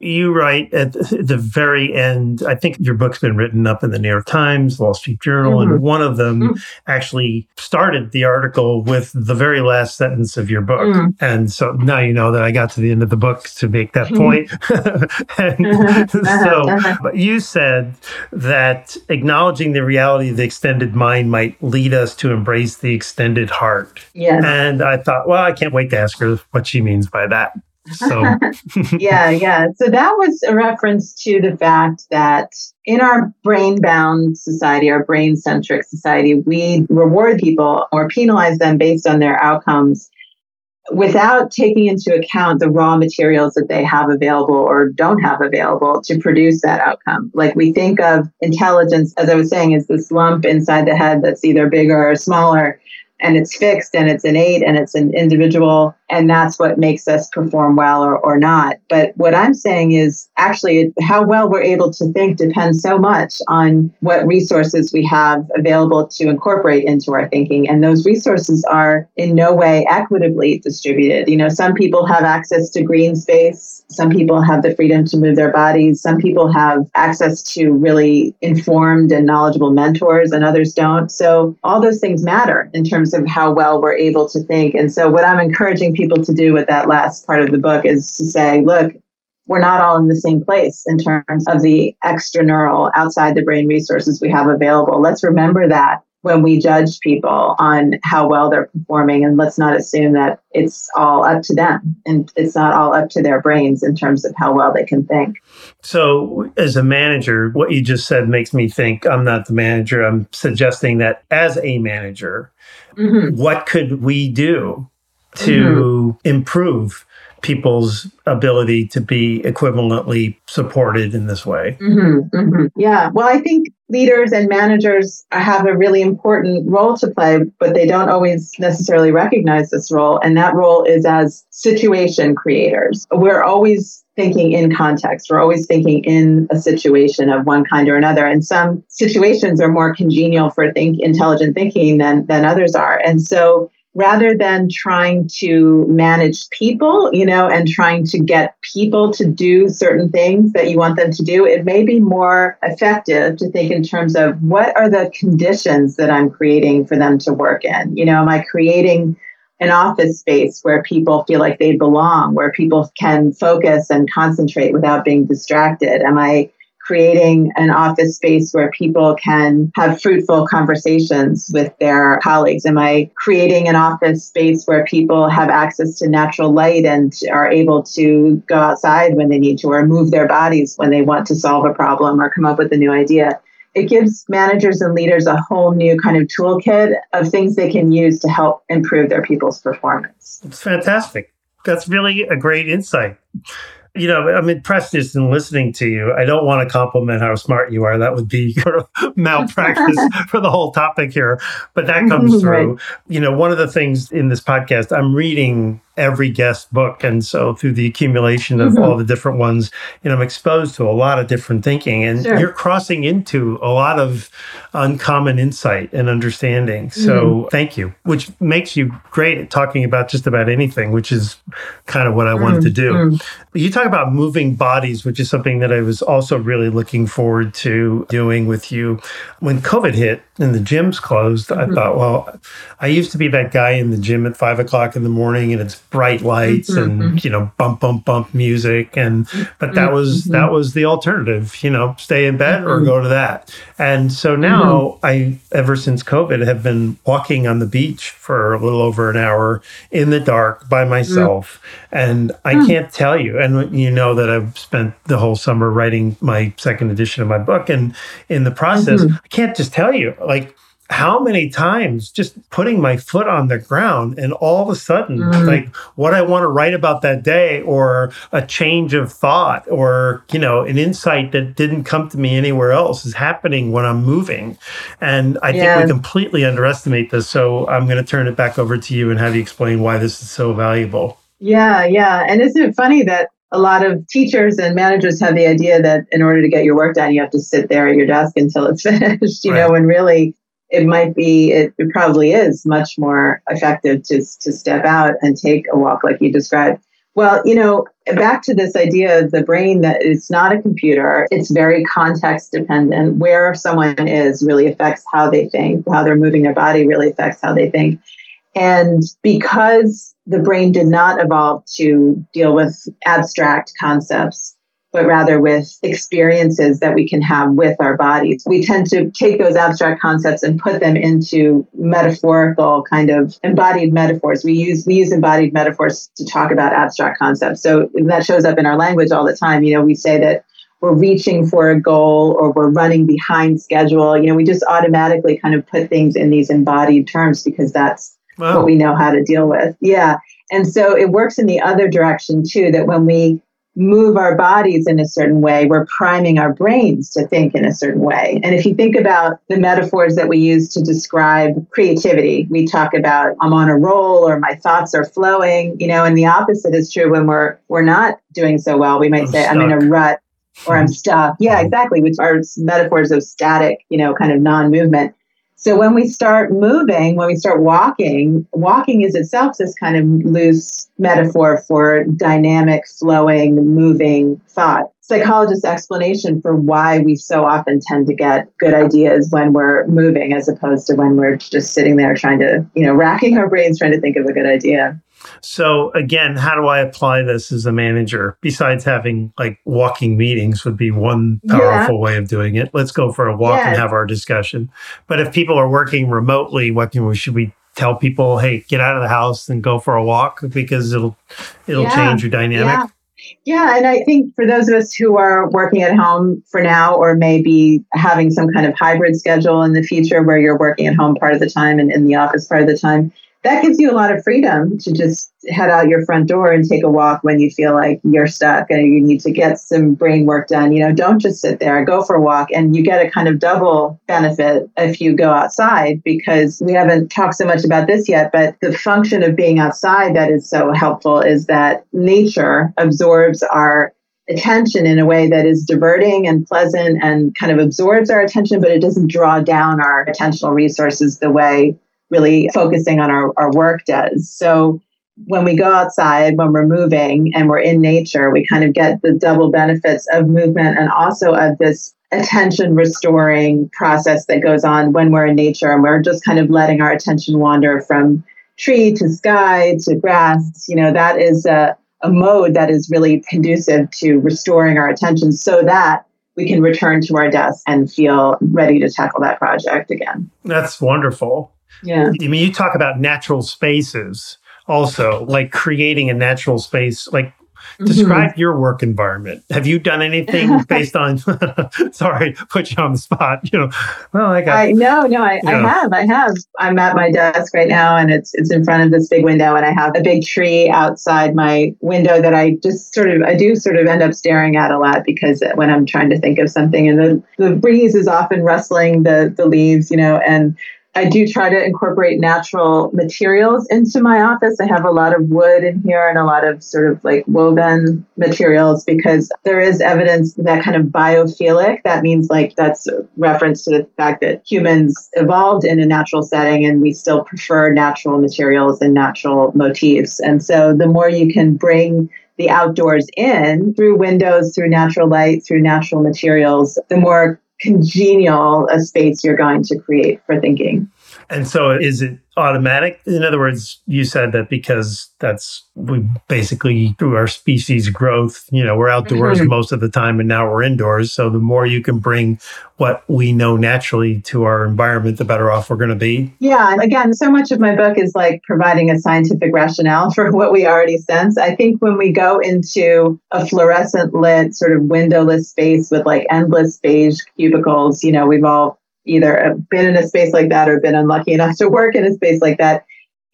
You write at the very end, I think your book's been written up in the New York Times, Wall Street Journal, mm-hmm. and one of them mm-hmm. actually started the article with the very last sentence of your book. Mm-hmm. And so now you know that I got to the end of the book to make that point. and uh-huh. so uh-huh. you said that acknowledging the reality of the extended mind might lead us to embrace the extended heart. Yes. And I thought, well, I can't wait to ask her what she means by that. So, yeah, yeah. So that was a reference to the fact that in our brain bound society, our brain centric society, we reward people or penalize them based on their outcomes without taking into account the raw materials that they have available or don't have available to produce that outcome. Like we think of intelligence, as I was saying, is this lump inside the head that's either bigger or smaller and it's fixed and it's innate and it's an individual and that's what makes us perform well or, or not. But what i'm saying is actually how well we're able to think depends so much on what resources we have available to incorporate into our thinking. And those resources are in no way equitably distributed. You know some people have access to green space some people have the freedom to move their bodies. Some people have access to really informed and knowledgeable mentors, and others don't. So, all those things matter in terms of how well we're able to think. And so, what I'm encouraging people to do with that last part of the book is to say, look, we're not all in the same place in terms of the extraneural outside the brain resources we have available. Let's remember that when we judge people on how well they're performing and let's not assume that it's all up to them and it's not all up to their brains in terms of how well they can think so as a manager what you just said makes me think i'm not the manager i'm suggesting that as a manager mm-hmm. what could we do to mm-hmm. improve people's ability to be equivalently supported in this way. Mm-hmm, mm-hmm. Yeah. Well, I think leaders and managers have a really important role to play, but they don't always necessarily recognize this role. And that role is as situation creators. We're always thinking in context. We're always thinking in a situation of one kind or another. And some situations are more congenial for think intelligent thinking than than others are. And so rather than trying to manage people, you know, and trying to get people to do certain things that you want them to do, it may be more effective to think in terms of what are the conditions that I'm creating for them to work in? You know, am I creating an office space where people feel like they belong, where people can focus and concentrate without being distracted? Am I creating an office space where people can have fruitful conversations with their colleagues? Am I creating an office space where people have access to natural light and are able to go outside when they need to or move their bodies when they want to solve a problem or come up with a new idea? It gives managers and leaders a whole new kind of toolkit of things they can use to help improve their people's performance. It's fantastic. That's really a great insight. You know, I'm impressed just in listening to you. I don't want to compliment how smart you are. That would be your malpractice for the whole topic here. But that comes through. Right. You know, one of the things in this podcast, I'm reading every guest book. And so through the accumulation of mm-hmm. all the different ones, you know, I'm exposed to a lot of different thinking and sure. you're crossing into a lot of uncommon insight and understanding. So mm-hmm. thank you, which makes you great at talking about just about anything, which is kind of what I wanted mm-hmm. to do. Mm-hmm. You talk about moving bodies, which is something that I was also really looking forward to doing with you. When COVID hit and the gyms closed, I mm-hmm. thought, well, I used to be that guy in the gym at five o'clock in the morning and it's bright lights mm-hmm. and you know bump bump bump music and but that was mm-hmm. that was the alternative you know stay in bed or mm-hmm. go to that and so now mm-hmm. i ever since covid have been walking on the beach for a little over an hour in the dark by myself and i mm. can't tell you and you know that i've spent the whole summer writing my second edition of my book and in the process i can't just tell you like how many times just putting my foot on the ground and all of a sudden mm. like what i want to write about that day or a change of thought or you know an insight that didn't come to me anywhere else is happening when i'm moving and i yeah. think we completely underestimate this so i'm going to turn it back over to you and have you explain why this is so valuable yeah yeah and isn't it funny that a lot of teachers and managers have the idea that in order to get your work done, you have to sit there at your desk until it's finished, you right. know, and really it might be, it, it probably is much more effective to, to step out and take a walk like you described. Well, you know, back to this idea of the brain that it's not a computer, it's very context dependent. Where someone is really affects how they think, how they're moving their body really affects how they think. And because the brain did not evolve to deal with abstract concepts, but rather with experiences that we can have with our bodies. We tend to take those abstract concepts and put them into metaphorical kind of embodied metaphors. We use we use embodied metaphors to talk about abstract concepts. So that shows up in our language all the time. You know, we say that we're reaching for a goal or we're running behind schedule. You know, we just automatically kind of put things in these embodied terms because that's wow. what we know how to deal with. Yeah. And so it works in the other direction too, that when we move our bodies in a certain way, we're priming our brains to think in a certain way. And if you think about the metaphors that we use to describe creativity, we talk about I'm on a roll or my thoughts are flowing, you know, and the opposite is true when we're we're not doing so well. We might I'm say stuck. I'm in a rut or I'm stuck. Yeah, mm-hmm. exactly, which are metaphors of static, you know, kind of non-movement. So when we start moving, when we start walking, walking is itself this kind of loose metaphor for dynamic, flowing, moving thought. Psychologist's explanation for why we so often tend to get good ideas when we're moving as opposed to when we're just sitting there trying to, you know, racking our brains trying to think of a good idea. So again, how do I apply this as a manager? Besides having like walking meetings would be one powerful yeah. way of doing it. Let's go for a walk yes. and have our discussion. But if people are working remotely, what can we should we tell people, hey, get out of the house and go for a walk because it'll it'll yeah. change your dynamic? Yeah. Yeah, and I think for those of us who are working at home for now, or maybe having some kind of hybrid schedule in the future where you're working at home part of the time and in the office part of the time, that gives you a lot of freedom to just head out your front door and take a walk when you feel like you're stuck and you need to get some brain work done. You know, don't just sit there, go for a walk. And you get a kind of double benefit if you go outside because we haven't talked so much about this yet, but the function of being outside that is so helpful is that nature absorbs our attention in a way that is diverting and pleasant and kind of absorbs our attention, but it doesn't draw down our attentional resources the way really focusing on our, our work does. So when we go outside, when we're moving and we're in nature, we kind of get the double benefits of movement and also of this attention restoring process that goes on when we're in nature and we're just kind of letting our attention wander from tree to sky to grass. You know, that is a, a mode that is really conducive to restoring our attention so that we can return to our desk and feel ready to tackle that project again. That's wonderful. Yeah. I mean, you talk about natural spaces also, like creating a natural space. Like, mm-hmm. describe your work environment. Have you done anything based on? sorry, put you on the spot. You know, well, I got. I no, no, I, I have, I have. I'm at my desk right now, and it's it's in front of this big window, and I have a big tree outside my window that I just sort of I do sort of end up staring at a lot because when I'm trying to think of something, and the the breeze is often rustling the the leaves, you know, and I do try to incorporate natural materials into my office. I have a lot of wood in here and a lot of sort of like woven materials because there is evidence that kind of biophilic. That means like that's reference to the fact that humans evolved in a natural setting and we still prefer natural materials and natural motifs. And so the more you can bring the outdoors in through windows, through natural light, through natural materials, the more congenial a space you're going to create for thinking. And so is it automatic? In other words, you said that because that's we basically through our species growth, you know, we're outdoors mm-hmm. most of the time and now we're indoors. So the more you can bring what we know naturally to our environment, the better off we're going to be. Yeah. And again, so much of my book is like providing a scientific rationale for what we already sense. I think when we go into a fluorescent lit sort of windowless space with like endless beige cubicles, you know, we've all either been in a space like that or been unlucky enough to work in a space like that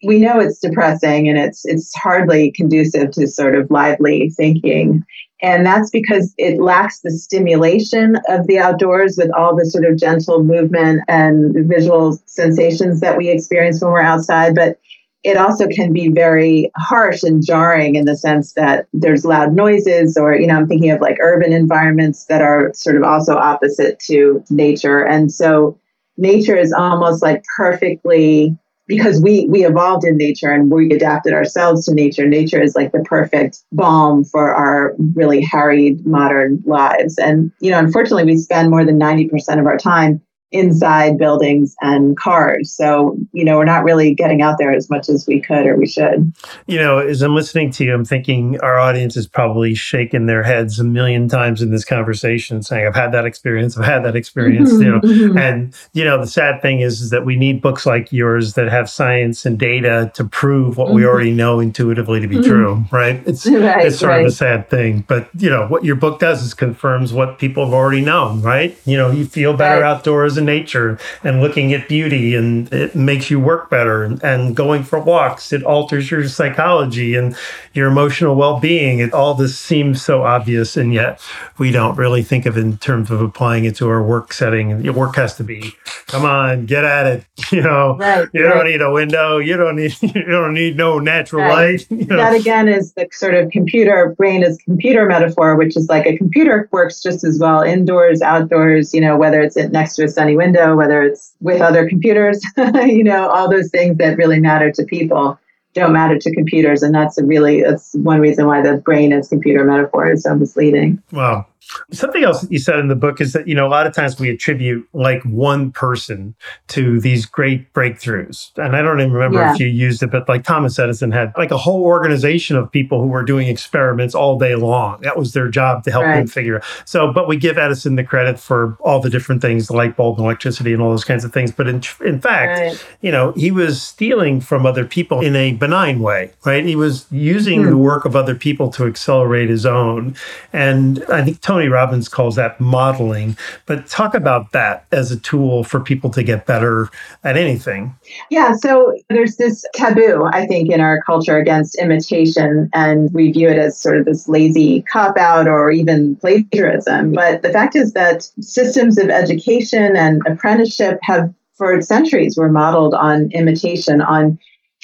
we know it's depressing and it's it's hardly conducive to sort of lively thinking. And that's because it lacks the stimulation of the outdoors with all the sort of gentle movement and visual sensations that we experience when we're outside. But it also can be very harsh and jarring in the sense that there's loud noises or you know i'm thinking of like urban environments that are sort of also opposite to nature. And so nature is almost like perfectly because we we evolved in nature and we adapted ourselves to nature. Nature is like the perfect balm for our really harried modern lives. And you know unfortunately we spend more than 90% of our time inside buildings and cars. So, you know, we're not really getting out there as much as we could or we should. You know, as I'm listening to you, I'm thinking our audience is probably shaking their heads a million times in this conversation saying, I've had that experience, I've had that experience, you know. Mm-hmm. And, you know, the sad thing is, is that we need books like yours that have science and data to prove what mm-hmm. we already know intuitively to be mm-hmm. true, right? It's right, it's sort right. of a sad thing. But, you know, what your book does is confirms what people have already known, right? You know, you feel better right. outdoors in nature and looking at beauty and it makes you work better and, and going for walks it alters your psychology and your emotional well-being it all this seems so obvious and yet we don't really think of it in terms of applying it to our work setting your work has to be come on get at it you know right, you right. don't need a window you don't need you don't need no natural right. light you know? that again is the sort of computer brain is computer metaphor which is like a computer works just as well indoors outdoors you know whether it's next to a sunny window, whether it's with other computers, you know, all those things that really matter to people don't matter to computers. And that's a really, that's one reason why the brain as computer metaphor is so misleading. Wow. Something else that you said in the book is that, you know, a lot of times we attribute like one person to these great breakthroughs. And I don't even remember yeah. if you used it, but like Thomas Edison had like a whole organization of people who were doing experiments all day long. That was their job to help right. him figure. Out. So, but we give Edison the credit for all the different things, the light bulb and electricity and all those kinds of things. But in, in fact, right. you know, he was stealing from other people in a benign way, right? He was using mm-hmm. the work of other people to accelerate his own. And I think Tony Robbins calls that modeling. But talk about that as a tool for people to get better at anything. Yeah. So there's this taboo, I think, in our culture against imitation, and we view it as sort of this lazy cop out or even plagiarism. But the fact is that systems of education and apprenticeship have for centuries were modeled on imitation, on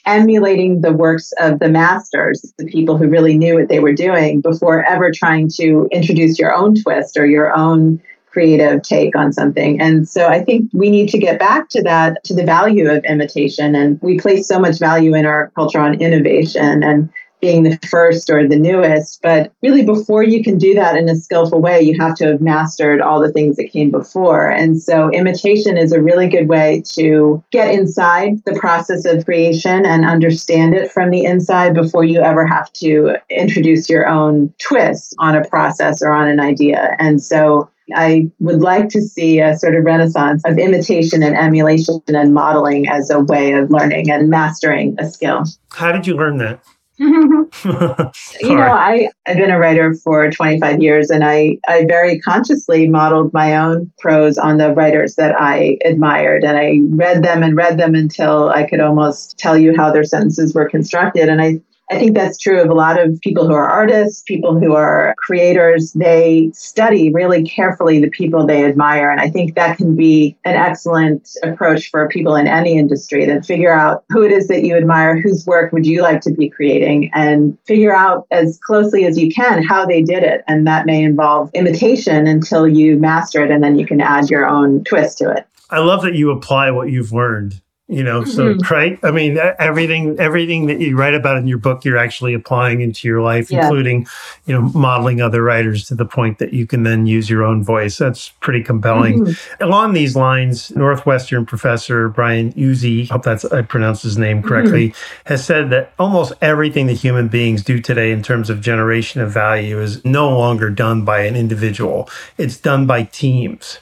emulating the works of the masters, the people who really knew what they were doing before ever trying to introduce your own twist or your own creative take on something. And so I think we need to get back to that, to the value of imitation. And we place so much value in our culture on innovation. And being the first or the newest. But really, before you can do that in a skillful way, you have to have mastered all the things that came before. And so, imitation is a really good way to get inside the process of creation and understand it from the inside before you ever have to introduce your own twist on a process or on an idea. And so, I would like to see a sort of renaissance of imitation and emulation and modeling as a way of learning and mastering a skill. How did you learn that? you know, I, I've been a writer for 25 years and I, I very consciously modeled my own prose on the writers that I admired. And I read them and read them until I could almost tell you how their sentences were constructed. And I I think that's true of a lot of people who are artists, people who are creators. They study really carefully the people they admire. And I think that can be an excellent approach for people in any industry to figure out who it is that you admire, whose work would you like to be creating, and figure out as closely as you can how they did it. And that may involve imitation until you master it, and then you can add your own twist to it. I love that you apply what you've learned you know so mm-hmm. right i mean everything everything that you write about in your book you're actually applying into your life yeah. including you know modeling other writers to the point that you can then use your own voice that's pretty compelling mm-hmm. along these lines northwestern professor brian Uzzi hope that's i pronounced his name correctly mm-hmm. has said that almost everything that human beings do today in terms of generation of value is no longer done by an individual it's done by teams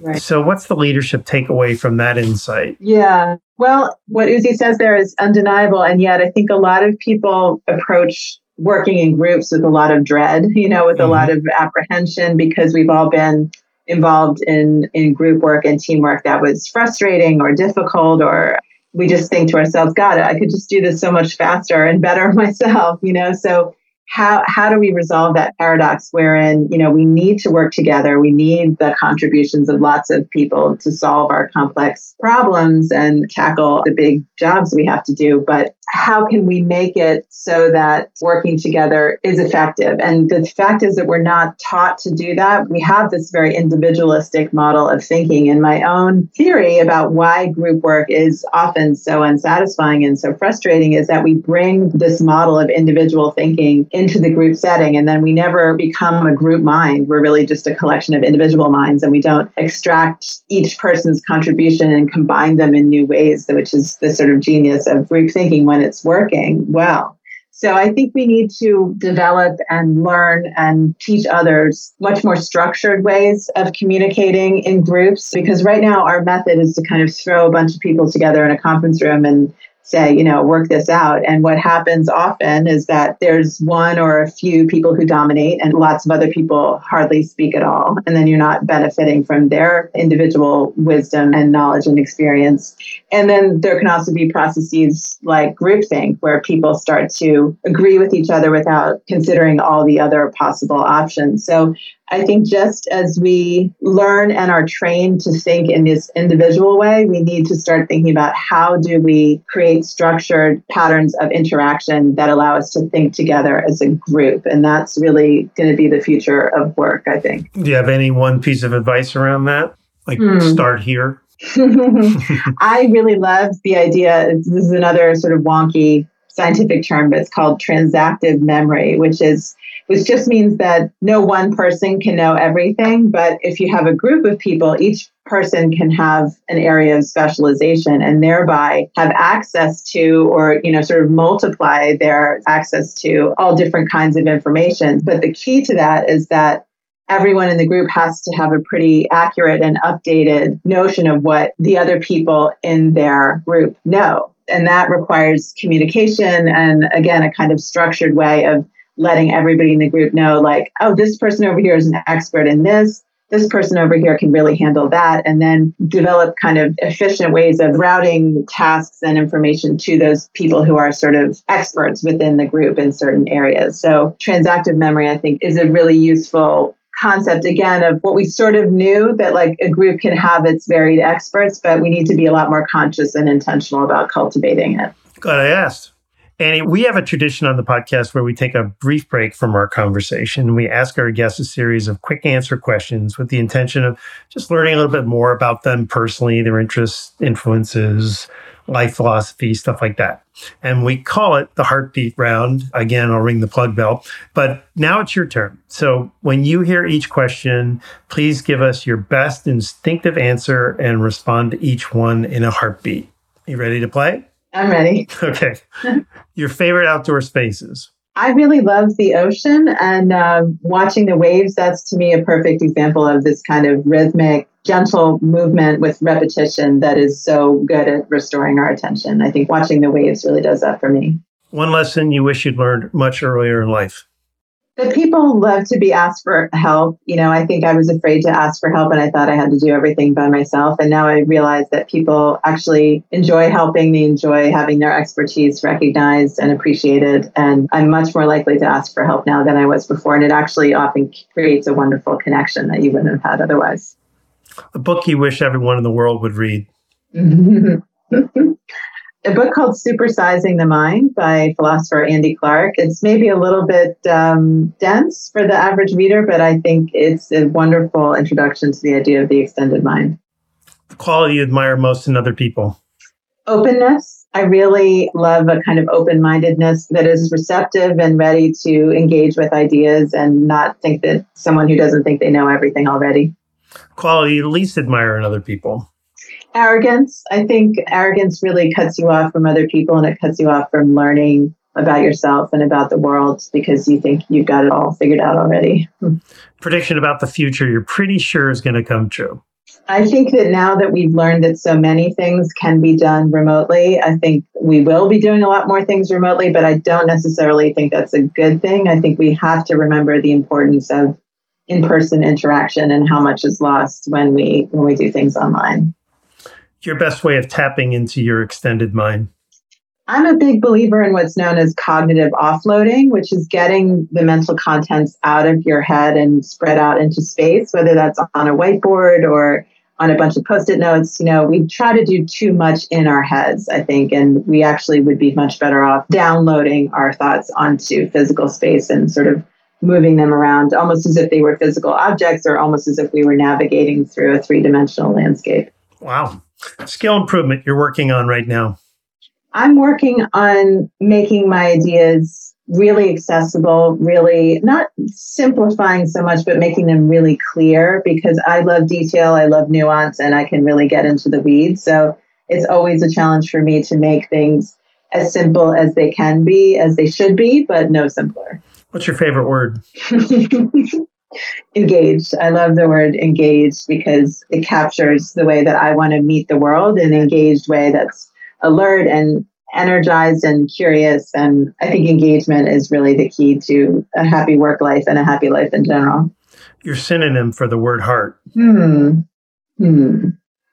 Right. So, what's the leadership takeaway from that insight? Yeah. Well, what Uzzi says there is undeniable. And yet, I think a lot of people approach working in groups with a lot of dread, you know, with mm-hmm. a lot of apprehension because we've all been involved in, in group work and teamwork that was frustrating or difficult or we just think to ourselves, God, I could just do this so much faster and better myself, you know? So how how do we resolve that paradox wherein you know we need to work together we need the contributions of lots of people to solve our complex problems and tackle the big jobs we have to do but how can we make it so that working together is effective? And the fact is that we're not taught to do that. We have this very individualistic model of thinking. And my own theory about why group work is often so unsatisfying and so frustrating is that we bring this model of individual thinking into the group setting and then we never become a group mind. We're really just a collection of individual minds and we don't extract each person's contribution and combine them in new ways which is the sort of genius of group thinking when it's working well. So I think we need to develop and learn and teach others much more structured ways of communicating in groups because right now our method is to kind of throw a bunch of people together in a conference room and say, you know, work this out. And what happens often is that there's one or a few people who dominate and lots of other people hardly speak at all. And then you're not benefiting from their individual wisdom and knowledge and experience. And then there can also be processes like groupthink, where people start to agree with each other without considering all the other possible options. So I think just as we learn and are trained to think in this individual way, we need to start thinking about how do we create structured patterns of interaction that allow us to think together as a group. And that's really going to be the future of work, I think. Do you have any one piece of advice around that? Like hmm. start here? I really love the idea. This is another sort of wonky scientific term, but it's called transactive memory, which is which just means that no one person can know everything. But if you have a group of people, each person can have an area of specialization and thereby have access to or you know sort of multiply their access to all different kinds of information but the key to that is that everyone in the group has to have a pretty accurate and updated notion of what the other people in their group know and that requires communication and again a kind of structured way of letting everybody in the group know, like, oh, this person over here is an expert in this. This person over here can really handle that. And then develop kind of efficient ways of routing tasks and information to those people who are sort of experts within the group in certain areas. So, transactive memory, I think, is a really useful concept again of what we sort of knew that like a group can have its varied experts, but we need to be a lot more conscious and intentional about cultivating it. Glad I asked. Annie, we have a tradition on the podcast where we take a brief break from our conversation. and We ask our guests a series of quick answer questions with the intention of just learning a little bit more about them personally, their interests, influences, life philosophy, stuff like that. And we call it the heartbeat round. Again, I'll ring the plug bell. But now it's your turn. So when you hear each question, please give us your best instinctive answer and respond to each one in a heartbeat. You ready to play? I'm ready. Okay. Your favorite outdoor spaces? I really love the ocean and uh, watching the waves. That's to me a perfect example of this kind of rhythmic, gentle movement with repetition that is so good at restoring our attention. I think watching the waves really does that for me. One lesson you wish you'd learned much earlier in life? But people love to be asked for help. You know, I think I was afraid to ask for help and I thought I had to do everything by myself. And now I realize that people actually enjoy helping. They enjoy having their expertise recognized and appreciated. And I'm much more likely to ask for help now than I was before. And it actually often creates a wonderful connection that you wouldn't have had otherwise. A book you wish everyone in the world would read. a book called Supersizing the Mind by philosopher Andy Clark. It's maybe a little bit um, dense for the average reader, but I think it's a wonderful introduction to the idea of the extended mind. The quality you admire most in other people? Openness. I really love a kind of open mindedness that is receptive and ready to engage with ideas and not think that someone who doesn't think they know everything already. Quality you least admire in other people? Arrogance. I think arrogance really cuts you off from other people and it cuts you off from learning about yourself and about the world because you think you've got it all figured out already. Prediction about the future you're pretty sure is going to come true. I think that now that we've learned that so many things can be done remotely, I think we will be doing a lot more things remotely, but I don't necessarily think that's a good thing. I think we have to remember the importance of in-person interaction and how much is lost when we when we do things online your best way of tapping into your extended mind? I'm a big believer in what's known as cognitive offloading, which is getting the mental contents out of your head and spread out into space, whether that's on a whiteboard or on a bunch of post-it notes. You know, we try to do too much in our heads, I think, and we actually would be much better off downloading our thoughts onto physical space and sort of moving them around almost as if they were physical objects or almost as if we were navigating through a three-dimensional landscape. Wow. Skill improvement you're working on right now. I'm working on making my ideas really accessible, really not simplifying so much, but making them really clear because I love detail, I love nuance, and I can really get into the weeds. So it's always a challenge for me to make things as simple as they can be, as they should be, but no simpler. What's your favorite word? engaged. I love the word engaged because it captures the way that I want to meet the world in an engaged way that's alert and energized and curious. And I think engagement is really the key to a happy work life and a happy life in general. Your synonym for the word heart. Hmm. Hmm.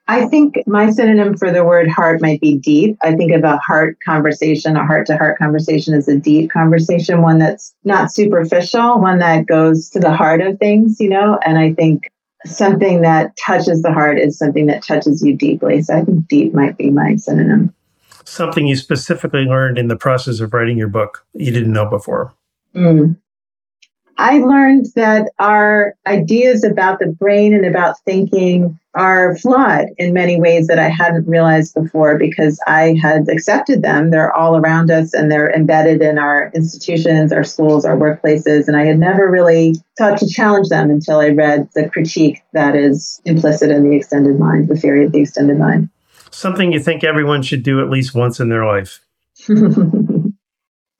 I think my synonym for the word heart might be deep. I think of a heart conversation, a heart to heart conversation as a deep conversation, one that's not superficial, one that goes to the heart of things, you know? And I think something that touches the heart is something that touches you deeply. So I think deep might be my synonym. Something you specifically learned in the process of writing your book you didn't know before. Mm. I learned that our ideas about the brain and about thinking are flawed in many ways that I hadn't realized before because I had accepted them. They're all around us and they're embedded in our institutions, our schools, our workplaces. And I had never really thought to challenge them until I read the critique that is implicit in the extended mind, the theory of the extended mind. Something you think everyone should do at least once in their life.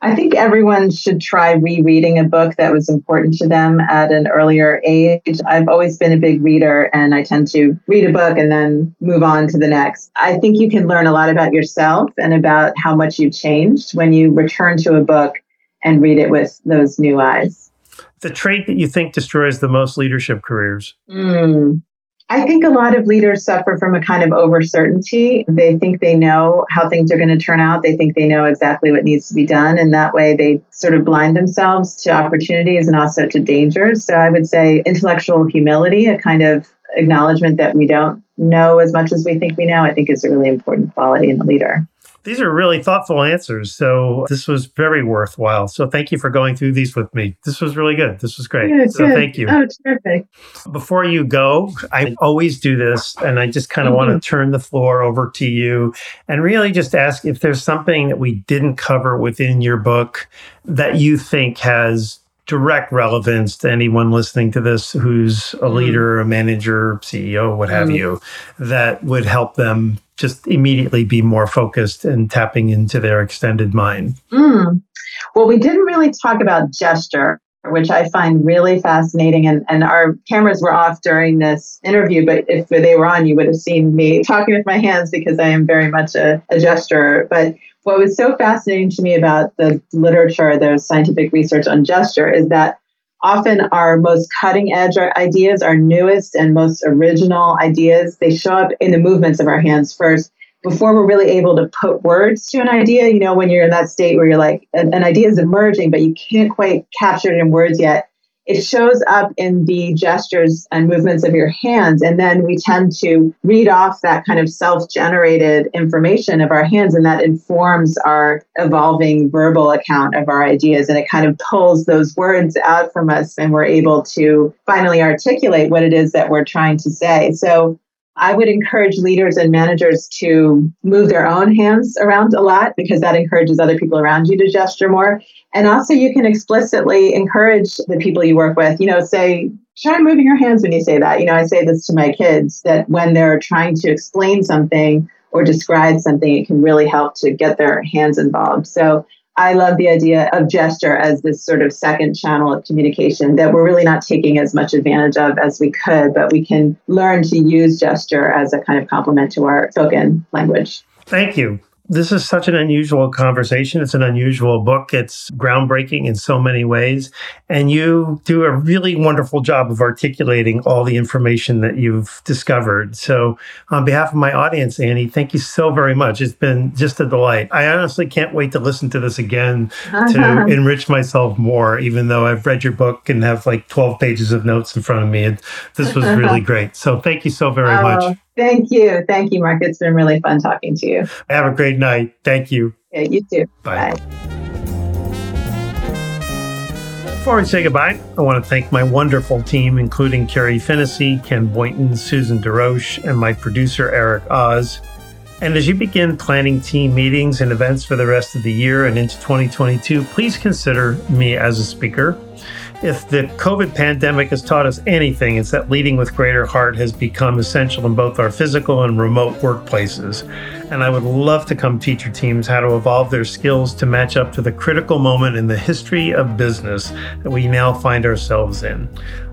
I think everyone should try rereading a book that was important to them at an earlier age. I've always been a big reader and I tend to read a book and then move on to the next. I think you can learn a lot about yourself and about how much you've changed when you return to a book and read it with those new eyes. The trait that you think destroys the most leadership careers? Mm, I think a lot of leaders suffer from a kind of overcertainty. They think they know how things are going to turn out. They think they know exactly what needs to be done. And that way they sort of blind themselves to opportunities and also to dangers. So I would say intellectual humility, a kind of acknowledgement that we don't know as much as we think we know, I think is a really important quality in a leader. These are really thoughtful answers. So this was very worthwhile. So thank you for going through these with me. This was really good. This was great. Yeah, so good. thank you. Oh, terrific. Before you go, I always do this and I just kind of mm-hmm. want to turn the floor over to you and really just ask if there's something that we didn't cover within your book that you think has direct relevance to anyone listening to this who's a mm. leader, a manager, CEO, what have mm. you, that would help them just immediately be more focused and tapping into their extended mind? Mm. Well, we didn't really talk about gesture, which I find really fascinating. And, and our cameras were off during this interview, but if they were on, you would have seen me talking with my hands because I am very much a, a gesturer. But what was so fascinating to me about the literature, the scientific research on gesture, is that often our most cutting edge ideas, our newest and most original ideas, they show up in the movements of our hands first before we're really able to put words to an idea. You know, when you're in that state where you're like, an, an idea is emerging, but you can't quite capture it in words yet it shows up in the gestures and movements of your hands. And then we tend to read off that kind of self generated information of our hands, and that informs our evolving verbal account of our ideas. And it kind of pulls those words out from us, and we're able to finally articulate what it is that we're trying to say. So I would encourage leaders and managers to move their own hands around a lot because that encourages other people around you to gesture more. And also, you can explicitly encourage the people you work with, you know, say, try moving your hands when you say that. You know, I say this to my kids that when they're trying to explain something or describe something, it can really help to get their hands involved. So I love the idea of gesture as this sort of second channel of communication that we're really not taking as much advantage of as we could, but we can learn to use gesture as a kind of complement to our spoken language. Thank you. This is such an unusual conversation. It's an unusual book. It's groundbreaking in so many ways. And you do a really wonderful job of articulating all the information that you've discovered. So, on behalf of my audience, Annie, thank you so very much. It's been just a delight. I honestly can't wait to listen to this again to enrich myself more, even though I've read your book and have like 12 pages of notes in front of me. And this was really great. So, thank you so very oh, much. Thank you. Thank you, Mark. It's been really fun talking to you. Have a great night. Thank you. Yeah, you too. Bye. Bye. Before we say goodbye, I want to thank my wonderful team, including Carrie Finnessy, Ken Boynton, Susan DeRoche, and my producer, Eric Oz. And as you begin planning team meetings and events for the rest of the year and into 2022, please consider me as a speaker. If the COVID pandemic has taught us anything, it's that leading with greater heart has become essential in both our physical and remote workplaces. And I would love to come teach your teams how to evolve their skills to match up to the critical moment in the history of business that we now find ourselves in.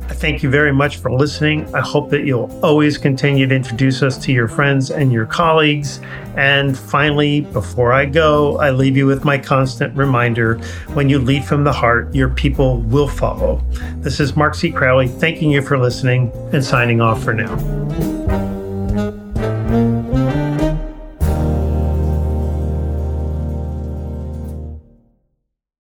I thank you very much for listening. I hope that you'll always continue to introduce us to your friends and your colleagues. And finally, before I go, I leave you with my constant reminder when you lead from the heart, your people will follow. This is Mark C. Crowley thanking you for listening and signing off for now.